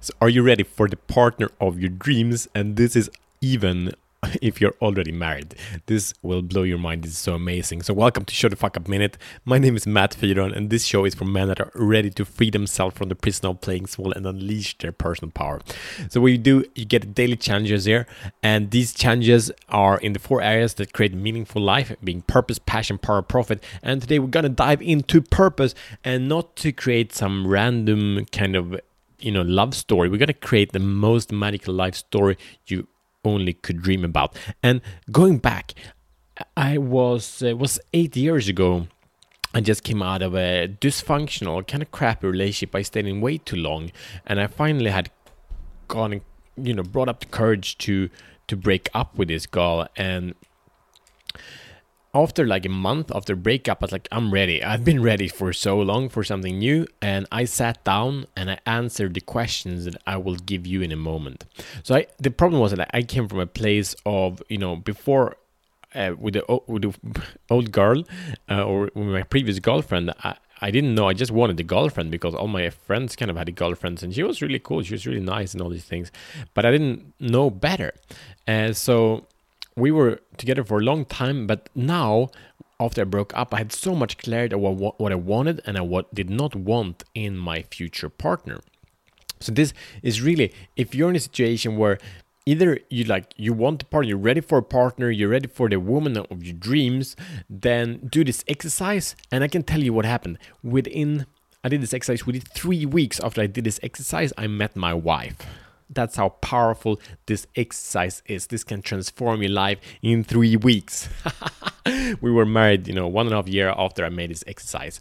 So, are you ready for the partner of your dreams? And this is even if you're already married. This will blow your mind. This is so amazing. So, welcome to Show the Fuck Up Minute. My name is Matt Fyron, and this show is for men that are ready to free themselves from the prison of playing small and unleash their personal power. So, what you do, you get daily challenges here, and these challenges are in the four areas that create meaningful life being purpose, passion, power, profit. And today, we're gonna dive into purpose and not to create some random kind of you know love story we're going to create the most magical life story you only could dream about. And going back, I was it was eight years ago. I just came out of a dysfunctional, kind of crappy relationship. I stayed in way too long, and I finally had gone, and, you know, brought up the courage to to break up with this girl. And after like a month after breakup, I was like, I'm ready. I've been ready for so long for something new. And I sat down and I answered the questions that I will give you in a moment. So I, the problem was that I came from a place of, you know, before uh, with the with the old girl uh, or with my previous girlfriend, I, I didn't know. I just wanted a girlfriend because all my friends kind of had girlfriends, and she was really cool. She was really nice and all these things, but I didn't know better. And so we were together for a long time, but now after I broke up, I had so much clarity of what, what I wanted and I what did not want in my future partner. So this is really if you're in a situation where either you like you want a partner, you're ready for a partner, you're ready for the woman of your dreams, then do this exercise. And I can tell you what happened within. I did this exercise within three weeks after I did this exercise. I met my wife. That's how powerful this exercise is. This can transform your life in three weeks. we were married, you know, one and a half year after I made this exercise.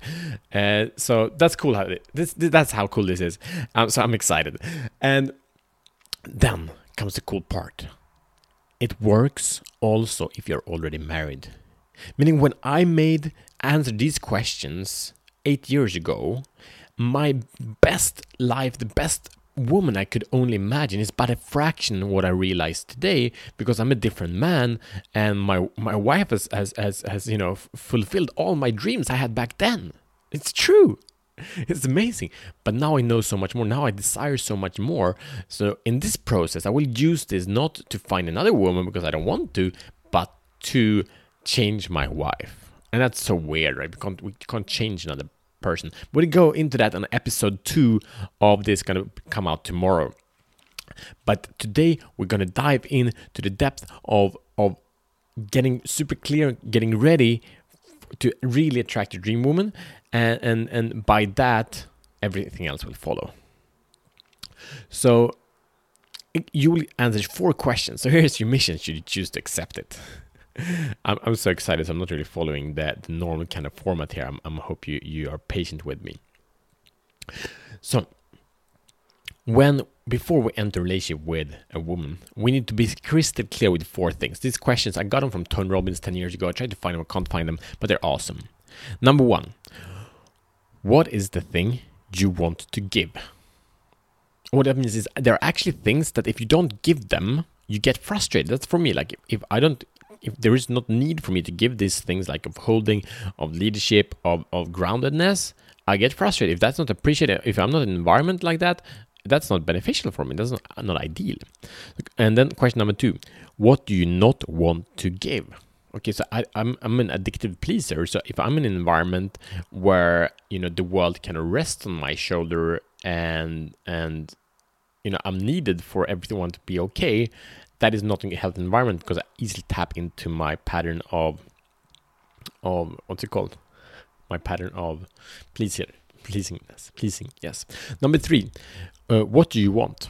Uh, so that's cool. How this, that's how cool this is. Um, so I'm excited. And then comes the cool part. It works also if you're already married. Meaning, when I made answer these questions eight years ago, my best life, the best woman I could only imagine is but a fraction of what I realized today because I'm a different man and my my wife has has has, has you know f- fulfilled all my dreams I had back then. It's true. It's amazing. But now I know so much more. Now I desire so much more. So in this process, I will use this not to find another woman because I don't want to, but to change my wife. And that's so weird, right? We can't, we can't change another person. We'll go into that on episode two of this, gonna come out tomorrow. But today we're gonna dive in to the depth of of getting super clear, getting ready to really attract your dream woman, and and and by that everything else will follow. So you will answer four questions. So here's your mission should you choose to accept it. I'm, I'm so excited. I'm not really following that normal kind of format here. I'm, I'm hope you, you are patient with me. So when before we enter a relationship with a woman, we need to be crystal clear with four things. These questions I got them from Tony Robbins 10 years ago. I tried to find them, I can't find them, but they're awesome. Number one, what is the thing you want to give? What that means is there are actually things that if you don't give them, you get frustrated. That's for me. Like if I don't if there is not need for me to give these things like of holding, of leadership, of, of groundedness, I get frustrated. If that's not appreciated, if I'm not in an environment like that, that's not beneficial for me. That's not, not ideal. And then question number two, what do you not want to give? Okay, so I, I'm I'm an addictive pleaser. So if I'm in an environment where you know the world can rest on my shoulder and and you know I'm needed for everyone to be okay, that is not a healthy environment because I easily tap into my pattern of of what's it called? My pattern of pleasing, pleasingness, pleasing. Yes. Number three, uh, what do you want?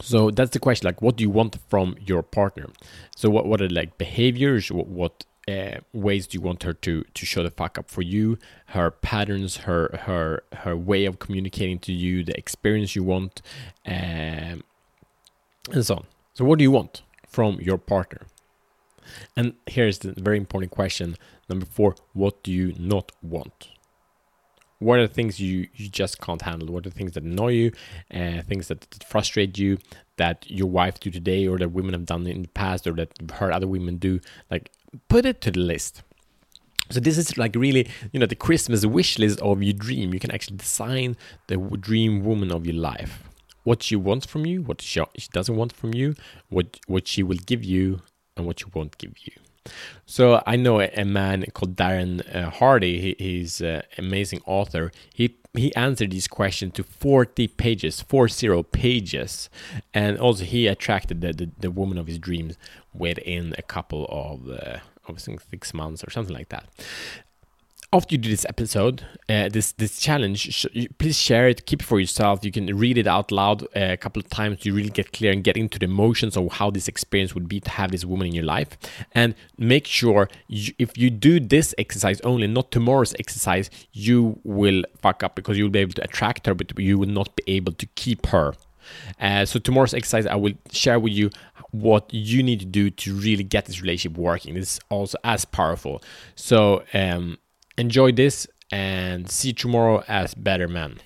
So that's the question. Like, what do you want from your partner? So what what are like behaviors? What, what uh, ways do you want her to to show the fuck up for you? Her patterns, her her her way of communicating to you, the experience you want, um, and so on. So, what do you want from your partner? And here's the very important question number four what do you not want? What are the things you, you just can't handle? What are the things that annoy you, uh, things that, that frustrate you, that your wife do today, or that women have done in the past, or that you've heard other women do? Like, put it to the list. So this is like really, you know, the Christmas wish list of your dream. You can actually design the dream woman of your life. What she wants from you, what she, doesn't want from you, what what she will give you, and what she won't give you. So I know a, a man called Darren uh, Hardy. He, he's an amazing author. He he answered these questions to 40 pages, 40 pages, and also he attracted the, the, the woman of his dreams within a couple of uh, of six months or something like that after you do this episode, uh, this this challenge, please share it, keep it for yourself. You can read it out loud uh, a couple of times to really get clear and get into the emotions of how this experience would be to have this woman in your life. And make sure you, if you do this exercise only, not tomorrow's exercise, you will fuck up because you'll be able to attract her, but you will not be able to keep her. Uh, so tomorrow's exercise, I will share with you what you need to do to really get this relationship working. This is also as powerful. So um, enjoy this and see tomorrow as better men.